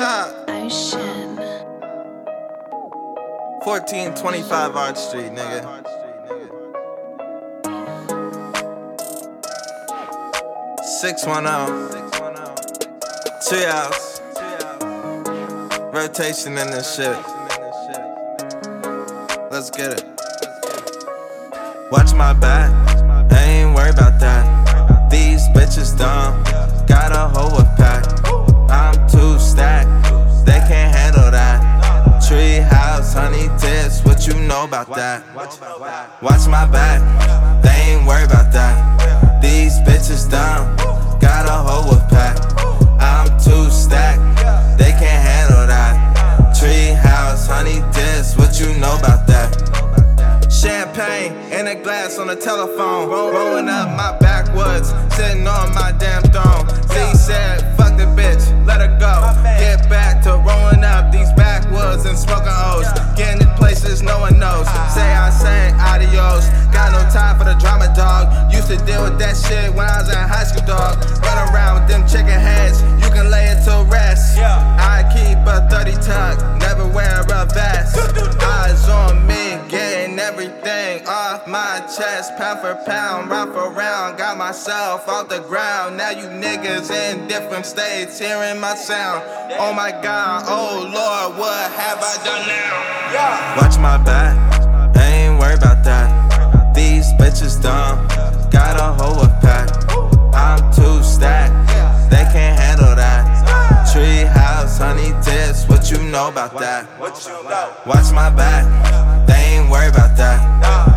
Ocean. 1425 Arch Street, nigga. Six one zero, two hours, rotation in this shit. Let's get it. Watch my back, I ain't worried about that. These bitches dumb, honey tits, what you know about that? Watch my back, they ain't worried about that. These bitches dumb, got a hoe with pack. I'm too stacked, they can't handle that. Tree house, honey tits, what you know about that? Champagne in a glass on the telephone. Roll- Rolling up my backwoods, sitting on my damn throne. Z said, Used to deal with that shit when I was in high school, dog. Run around with them chicken heads, you can lay it to rest. Yeah. I keep a 30 tuck, never wear a vest. Eyes on me, getting everything off my chest, pound for pound, round for round. Got myself off the ground. Now you niggas in different states hearing my sound. Oh my god, oh lord, what have I done now? Watch my back, I ain't worried about that. These bitches dumb, know about that? Watch my back, they ain't worried about that.